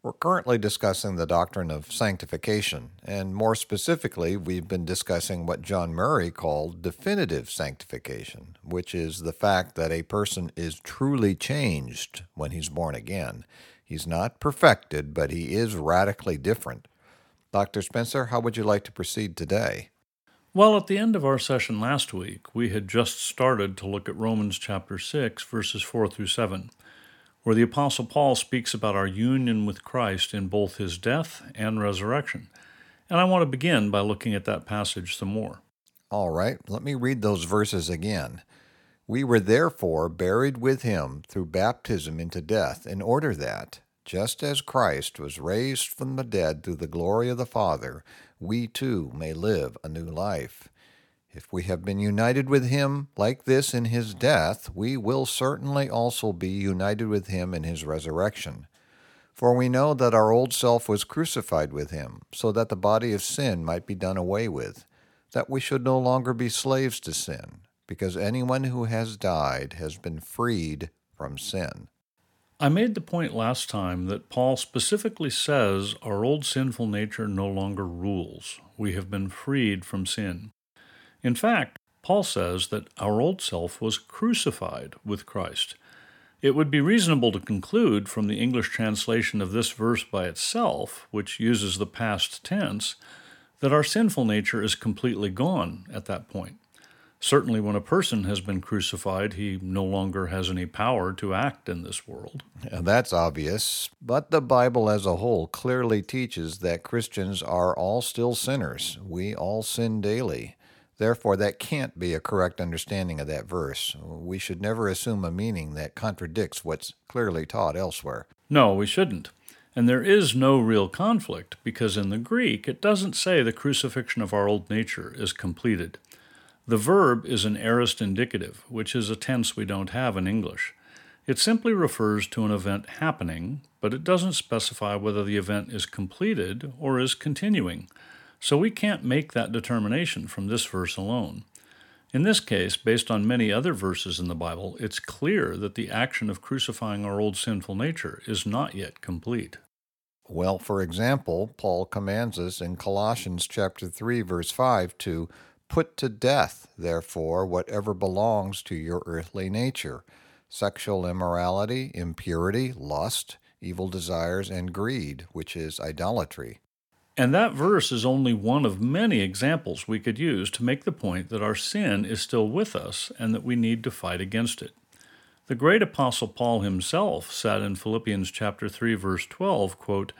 We're currently discussing the doctrine of sanctification, and more specifically, we've been discussing what John Murray called definitive sanctification, which is the fact that a person is truly changed when he's born again. He's not perfected, but he is radically different. Dr. Spencer, how would you like to proceed today? Well, at the end of our session last week, we had just started to look at Romans chapter 6, verses 4 through 7 where the Apostle Paul speaks about our union with Christ in both his death and resurrection. And I want to begin by looking at that passage some more. All right, let me read those verses again. We were therefore buried with him through baptism into death, in order that, just as Christ was raised from the dead through the glory of the Father, we too may live a new life. If we have been united with him like this in his death, we will certainly also be united with him in his resurrection. For we know that our old self was crucified with him, so that the body of sin might be done away with, that we should no longer be slaves to sin, because anyone who has died has been freed from sin. I made the point last time that Paul specifically says our old sinful nature no longer rules. We have been freed from sin. In fact, Paul says that our old self was crucified with Christ. It would be reasonable to conclude from the English translation of this verse by itself, which uses the past tense, that our sinful nature is completely gone at that point. Certainly, when a person has been crucified, he no longer has any power to act in this world. Yeah, that's obvious, but the Bible as a whole clearly teaches that Christians are all still sinners. We all sin daily. Therefore, that can't be a correct understanding of that verse. We should never assume a meaning that contradicts what's clearly taught elsewhere. No, we shouldn't. And there is no real conflict, because in the Greek it doesn't say the crucifixion of our old nature is completed. The verb is an aorist indicative, which is a tense we don't have in English. It simply refers to an event happening, but it doesn't specify whether the event is completed or is continuing. So we can't make that determination from this verse alone. In this case, based on many other verses in the Bible, it's clear that the action of crucifying our old sinful nature is not yet complete. Well, for example, Paul commands us in Colossians chapter 3 verse 5 to put to death, therefore, whatever belongs to your earthly nature: sexual immorality, impurity, lust, evil desires, and greed, which is idolatry. And that verse is only one of many examples we could use to make the point that our sin is still with us and that we need to fight against it. The great apostle Paul himself said in Philippians chapter 3 verse 12, quote,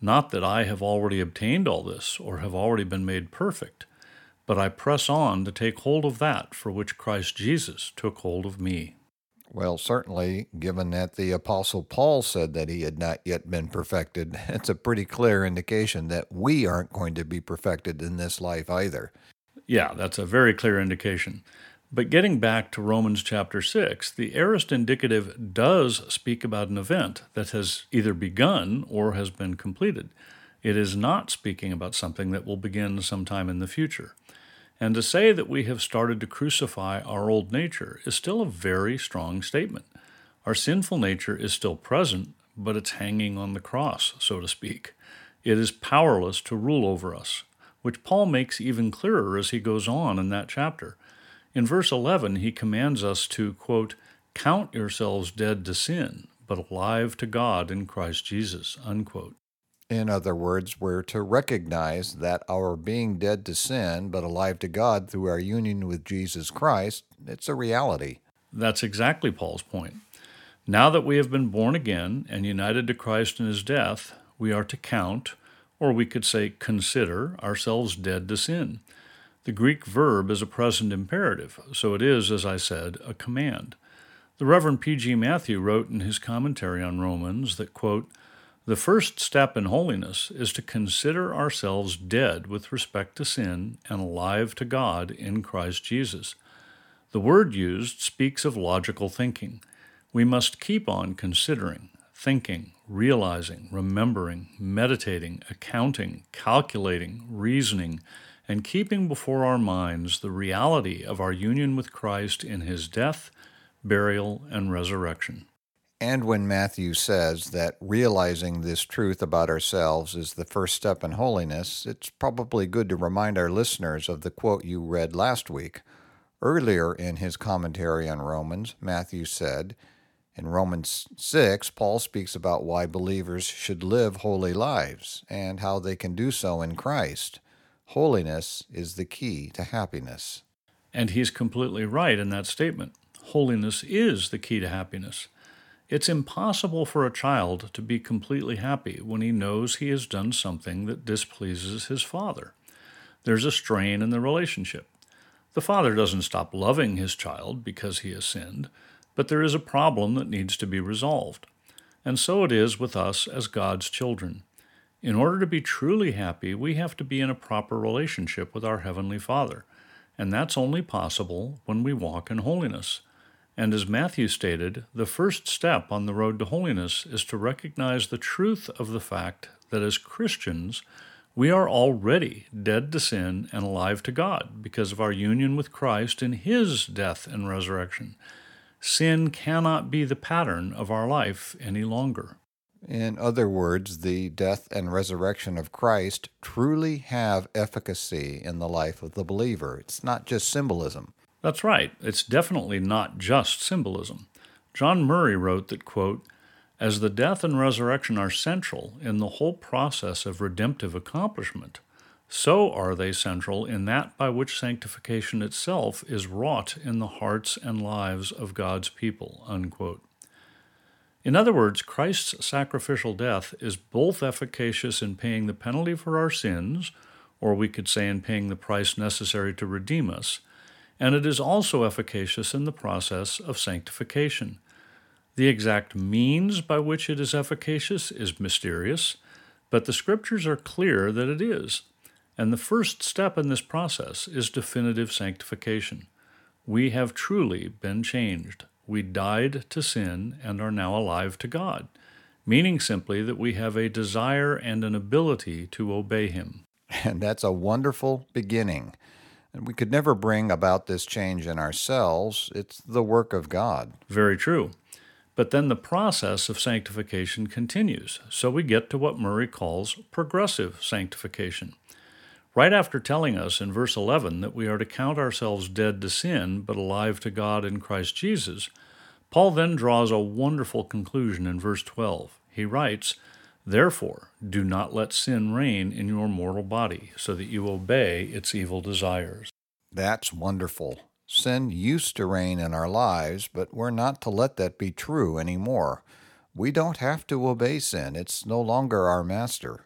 "Not that I have already obtained all this or have already been made perfect, but I press on to take hold of that for which Christ Jesus took hold of me." Well, certainly, given that the Apostle Paul said that he had not yet been perfected, it's a pretty clear indication that we aren't going to be perfected in this life either. Yeah, that's a very clear indication. But getting back to Romans chapter 6, the aorist indicative does speak about an event that has either begun or has been completed. It is not speaking about something that will begin sometime in the future. And to say that we have started to crucify our old nature is still a very strong statement. Our sinful nature is still present, but it's hanging on the cross, so to speak. It is powerless to rule over us, which Paul makes even clearer as he goes on in that chapter. In verse 11, he commands us to, quote, count yourselves dead to sin, but alive to God in Christ Jesus, unquote. In other words, we're to recognize that our being dead to sin but alive to God through our union with Jesus Christ, it's a reality. That's exactly Paul's point. Now that we have been born again and united to Christ in his death, we are to count, or we could say consider, ourselves dead to sin. The Greek verb is a present imperative, so it is, as I said, a command. The Reverend P.G. Matthew wrote in his commentary on Romans that, quote, The first step in holiness is to consider ourselves dead with respect to sin and alive to God in Christ Jesus. The word used speaks of logical thinking. We must keep on considering, thinking, realizing, remembering, meditating, accounting, calculating, reasoning, and keeping before our minds the reality of our union with Christ in his death, burial, and resurrection. And when Matthew says that realizing this truth about ourselves is the first step in holiness, it's probably good to remind our listeners of the quote you read last week. Earlier in his commentary on Romans, Matthew said, in Romans 6, Paul speaks about why believers should live holy lives and how they can do so in Christ. Holiness is the key to happiness. And he's completely right in that statement. Holiness is the key to happiness. It's impossible for a child to be completely happy when he knows he has done something that displeases his father. There's a strain in the relationship. The father doesn't stop loving his child because he has sinned, but there is a problem that needs to be resolved. And so it is with us as God's children. In order to be truly happy, we have to be in a proper relationship with our Heavenly Father, and that's only possible when we walk in holiness. And as Matthew stated, the first step on the road to holiness is to recognize the truth of the fact that as Christians, we are already dead to sin and alive to God because of our union with Christ in His death and resurrection. Sin cannot be the pattern of our life any longer. In other words, the death and resurrection of Christ truly have efficacy in the life of the believer. It's not just symbolism. That's right. It's definitely not just symbolism. John Murray wrote that, quote, as the death and resurrection are central in the whole process of redemptive accomplishment, so are they central in that by which sanctification itself is wrought in the hearts and lives of God's people. Unquote. In other words, Christ's sacrificial death is both efficacious in paying the penalty for our sins, or we could say in paying the price necessary to redeem us, and it is also efficacious in the process of sanctification. The exact means by which it is efficacious is mysterious, but the Scriptures are clear that it is. And the first step in this process is definitive sanctification. We have truly been changed. We died to sin and are now alive to God, meaning simply that we have a desire and an ability to obey Him. And that's a wonderful beginning. And we could never bring about this change in ourselves. It's the work of God. Very true. But then the process of sanctification continues, so we get to what Murray calls progressive sanctification. Right after telling us in verse 11 that we are to count ourselves dead to sin but alive to God in Christ Jesus, Paul then draws a wonderful conclusion in verse 12. He writes, Therefore, do not let sin reign in your mortal body, so that you obey its evil desires. That's wonderful. Sin used to reign in our lives, but we're not to let that be true anymore. We don't have to obey sin, it's no longer our master.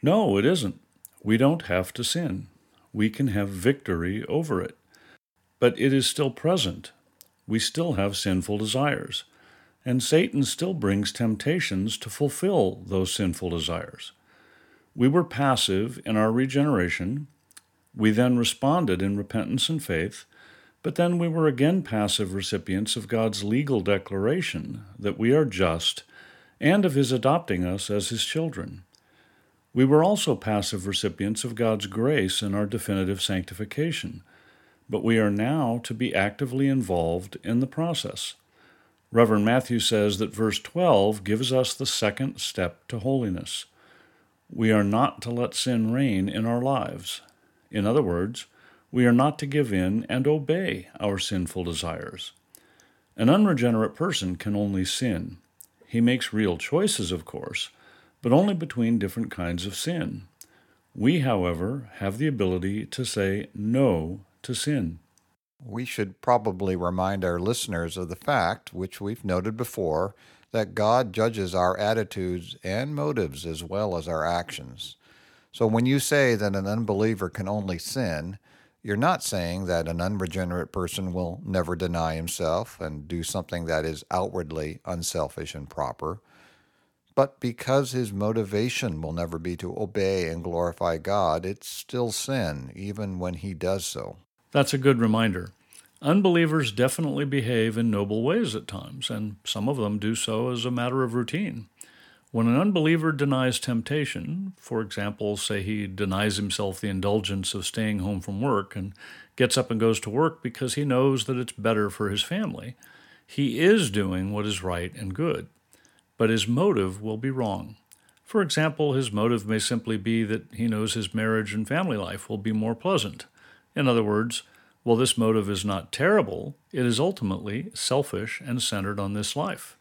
No, it isn't. We don't have to sin. We can have victory over it. But it is still present. We still have sinful desires and Satan still brings temptations to fulfill those sinful desires. We were passive in our regeneration. We then responded in repentance and faith, but then we were again passive recipients of God's legal declaration that we are just and of His adopting us as His children. We were also passive recipients of God's grace in our definitive sanctification, but we are now to be actively involved in the process. Reverend Matthew says that verse 12 gives us the second step to holiness. We are not to let sin reign in our lives. In other words, we are not to give in and obey our sinful desires. An unregenerate person can only sin. He makes real choices, of course, but only between different kinds of sin. We, however, have the ability to say no to sin. We should probably remind our listeners of the fact, which we've noted before, that God judges our attitudes and motives as well as our actions. So when you say that an unbeliever can only sin, you're not saying that an unregenerate person will never deny himself and do something that is outwardly unselfish and proper. but because his motivation will never be to obey and glorify God, it's still sin, even when he does so. That's a good reminder. Unbelievers definitely behave in noble ways at times, and some of them do so as a matter of routine. When an unbeliever denies temptation, for example, say he denies himself the indulgence of staying home from work and gets up and goes to work because he knows that it's better for his family, he is doing what is right and good but his motive will be wrong. For example, his motive may simply be that he knows his marriage and family life will be more pleasant. In other words, while this motive is not terrible, it is ultimately selfish and centered on this life.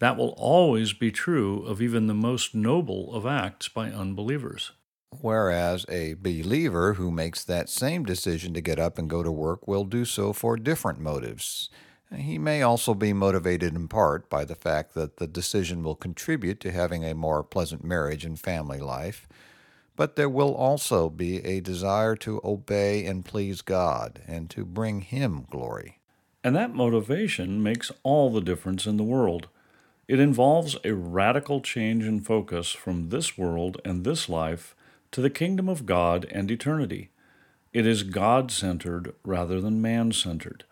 That will always be true of even the most noble of acts by unbelievers. Whereas a believer who makes that same decision to get up and go to work will do so for different motives. He may also be motivated in part by the fact that the decision will contribute to having a more pleasant marriage and family life, but there will also be a desire to obey and please God and to bring Him glory. And that motivation makes all the difference in the world. It involves a radical change in focus from this world and this life to the kingdom of God and eternity. It is God centered rather than man centered.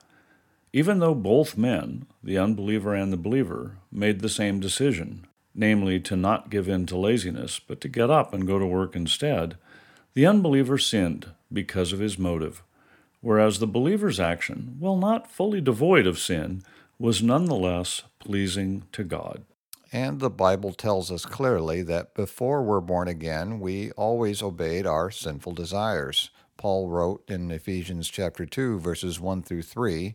Even though both men, the unbeliever and the believer, made the same decision, namely to not give in to laziness, but to get up and go to work instead, the unbeliever sinned because of his motive, whereas the believer's action, while not fully devoid of sin, was nonetheless pleasing to God. And the Bible tells us clearly that before we're born again, we always obeyed our sinful desires. Paul wrote in Ephesians chapter 2 verses 1 through 3,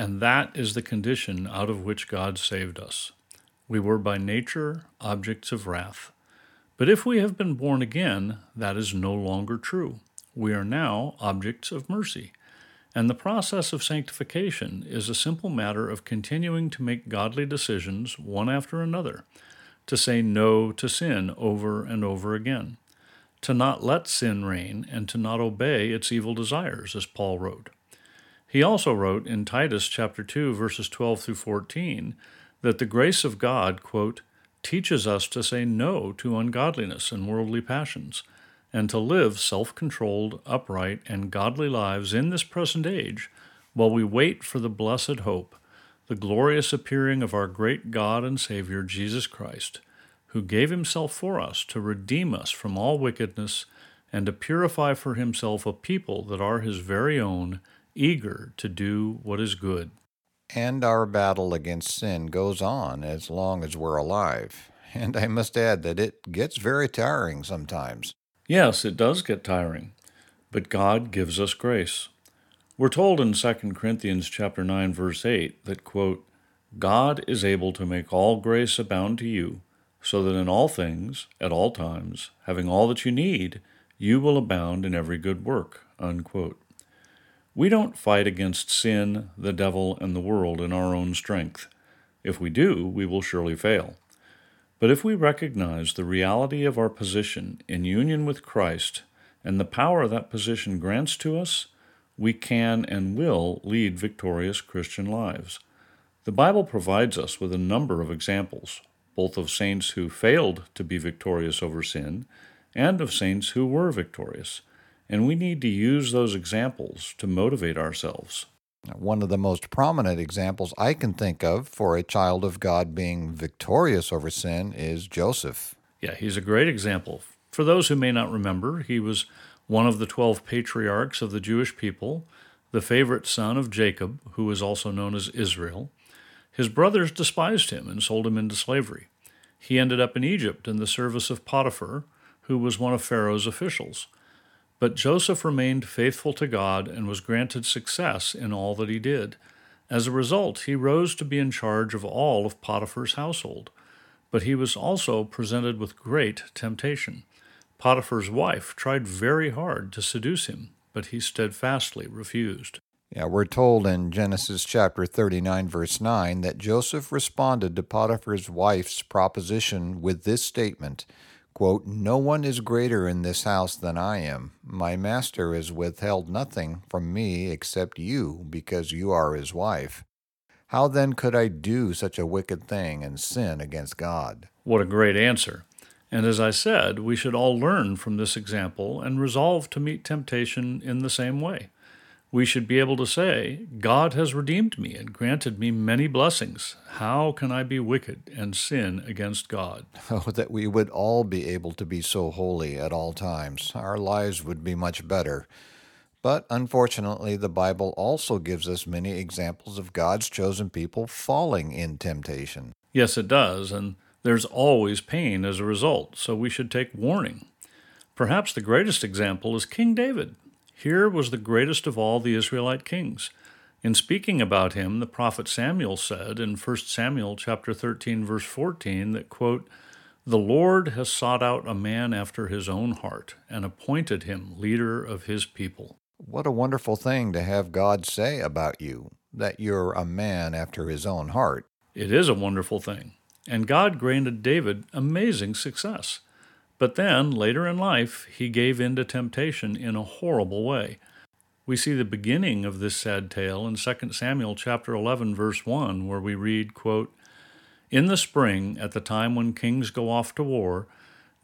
And that is the condition out of which God saved us. We were by nature objects of wrath. But if we have been born again, that is no longer true. We are now objects of mercy. And the process of sanctification is a simple matter of continuing to make godly decisions one after another, to say no to sin over and over again, to not let sin reign, and to not obey its evil desires, as Paul wrote. He also wrote in Titus chapter 2 verses 12 through 14 that the grace of God, quote, teaches us to say no to ungodliness and worldly passions and to live self-controlled, upright, and godly lives in this present age while we wait for the blessed hope, the glorious appearing of our great God and Savior Jesus Christ, who gave himself for us to redeem us from all wickedness and to purify for himself a people that are his very own eager to do what is good. And our battle against sin goes on as long as we're alive. And I must add that it gets very tiring sometimes. Yes, it does get tiring, but God gives us grace. We're told in 2 Corinthians chapter 9 verse 8 that quote, God is able to make all grace abound to you, so that in all things, at all times, having all that you need, you will abound in every good work. Unquote. We don't fight against sin, the devil, and the world in our own strength. If we do, we will surely fail. But if we recognize the reality of our position in union with Christ and the power that position grants to us, we can and will lead victorious Christian lives. The Bible provides us with a number of examples, both of saints who failed to be victorious over sin and of saints who were victorious and we need to use those examples to motivate ourselves. One of the most prominent examples I can think of for a child of God being victorious over sin is Joseph. Yeah, he's a great example. For those who may not remember, he was one of the 12 patriarchs of the Jewish people, the favorite son of Jacob, who was also known as Israel. His brothers despised him and sold him into slavery. He ended up in Egypt in the service of Potiphar, who was one of Pharaoh's officials. But Joseph remained faithful to God and was granted success in all that he did. As a result, he rose to be in charge of all of Potiphar's household. But he was also presented with great temptation. Potiphar's wife tried very hard to seduce him, but he steadfastly refused. Yeah, we're told in Genesis chapter 39, verse 9, that Joseph responded to Potiphar's wife's proposition with this statement quote, No one is greater in this house than I am. My master has withheld nothing from me except you, because you are his wife. How then could I do such a wicked thing and sin against God? What a great answer. And as I said, we should all learn from this example and resolve to meet temptation in the same way we should be able to say, God has redeemed me and granted me many blessings. How can I be wicked and sin against God? Oh, that we would all be able to be so holy at all times. Our lives would be much better. But unfortunately, the Bible also gives us many examples of God's chosen people falling in temptation. Yes, it does, and there's always pain as a result, so we should take warning. Perhaps the greatest example is King David. Here was the greatest of all the Israelite kings. In speaking about him, the prophet Samuel said in 1 Samuel chapter 13 verse 14 that quote, "The Lord has sought out a man after his own heart and appointed him leader of his people." What a wonderful thing to have God say about you, that you're a man after his own heart. It is a wonderful thing. And God granted David amazing success. But then, later in life, he gave in to temptation in a horrible way. We see the beginning of this sad tale in 2 Samuel chapter 11 verse 1 where we read, quote, "In the spring, at the time when kings go off to war,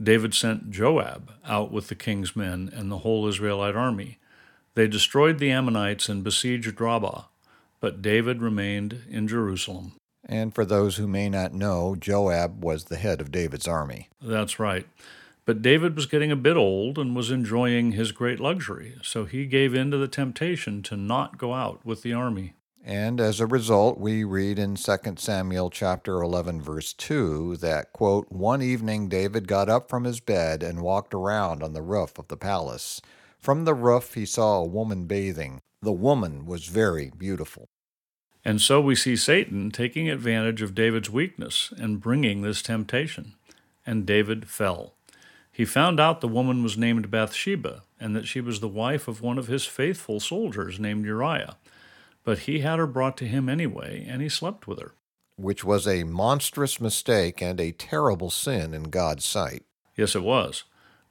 David sent Joab out with the king's men and the whole Israelite army. They destroyed the Ammonites and besieged Rabbah, but David remained in Jerusalem." And for those who may not know, Joab was the head of David's army. That's right. But David was getting a bit old and was enjoying his great luxury, so he gave in to the temptation to not go out with the army. And as a result, we read in 2 Samuel chapter 11 verse 2 that quote, "One evening David got up from his bed and walked around on the roof of the palace. From the roof he saw a woman bathing. The woman was very beautiful." And so we see Satan taking advantage of David's weakness and bringing this temptation. And David fell. He found out the woman was named Bathsheba, and that she was the wife of one of his faithful soldiers named Uriah. But he had her brought to him anyway, and he slept with her. Which was a monstrous mistake and a terrible sin in God's sight. Yes, it was.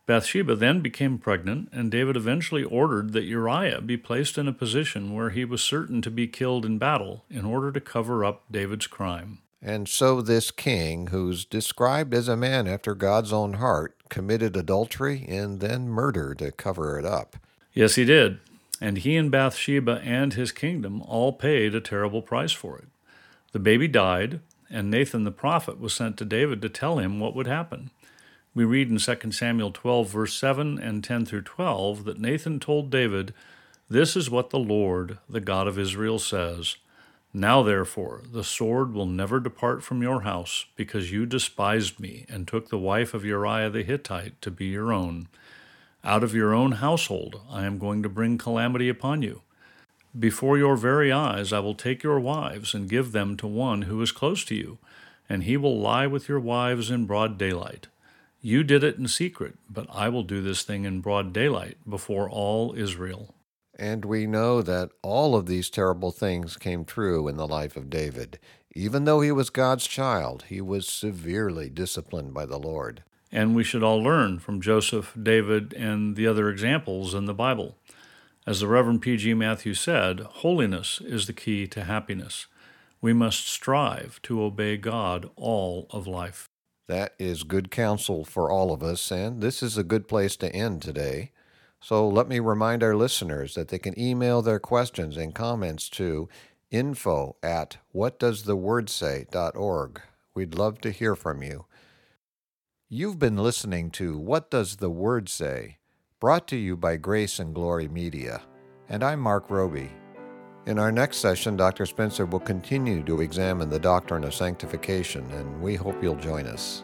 Bathsheba then became pregnant, and David eventually ordered that Uriah be placed in a position where he was certain to be killed in battle in order to cover up David's crime. And so this king, who's described as a man after God's own heart, committed adultery and then murder to cover it up. Yes, he did. And he and Bathsheba and his kingdom all paid a terrible price for it. The baby died, and Nathan the prophet was sent to David to tell him what would happen. We read in 2 Samuel 12, verse 7 and 10 through 12, that Nathan told David, This is what the Lord, the God of Israel, says. Now, therefore, the sword will never depart from your house, because you despised me and took the wife of Uriah the Hittite to be your own. Out of your own household I am going to bring calamity upon you. Before your very eyes I will take your wives and give them to one who is close to you, and he will lie with your wives in broad daylight. You did it in secret, but I will do this thing in broad daylight before all Israel. And we know that all of these terrible things came true in the life of David. Even though he was God's child, he was severely disciplined by the Lord. And we should all learn from Joseph, David, and the other examples in the Bible. As the Reverend P.G. Matthews said, holiness is the key to happiness. We must strive to obey God all of life. That is good counsel for all of us, and this is a good place to end today. So let me remind our listeners that they can email their questions and comments to info at whatdoesthewordsay.org. We'd love to hear from you. You've been listening to What Does the Word Say? brought to you by Grace and Glory Media. And I'm Mark Roby. In our next session, Dr. Spencer will continue to examine the doctrine of sanctification, and we hope you'll join us.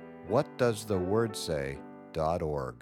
whatdoesthewordsay.org.